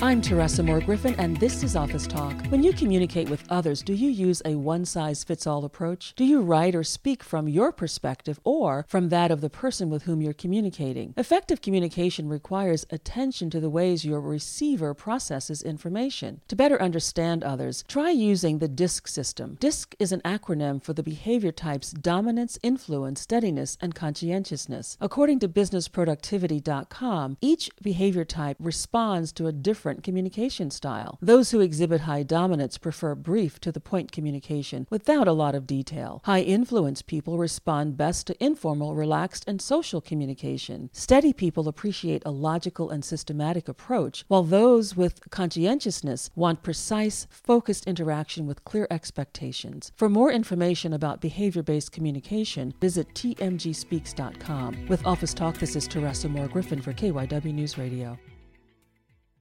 I'm Teresa Moore Griffin, and this is Office Talk. When you communicate with others, do you use a one size fits all approach? Do you write or speak from your perspective or from that of the person with whom you're communicating? Effective communication requires attention to the ways your receiver processes information. To better understand others, try using the DISC system. DISC is an acronym for the behavior types dominance, influence, steadiness, and conscientiousness. According to businessproductivity.com, each behavior type responds to a different different communication style. Those who exhibit high dominance prefer brief to the point communication without a lot of detail. High influence people respond best to informal, relaxed, and social communication. Steady people appreciate a logical and systematic approach, while those with conscientiousness want precise, focused interaction with clear expectations. For more information about behavior based communication, visit tmgspeaks.com. With Office Talk, this is Teresa Moore Griffin for KYW News Radio.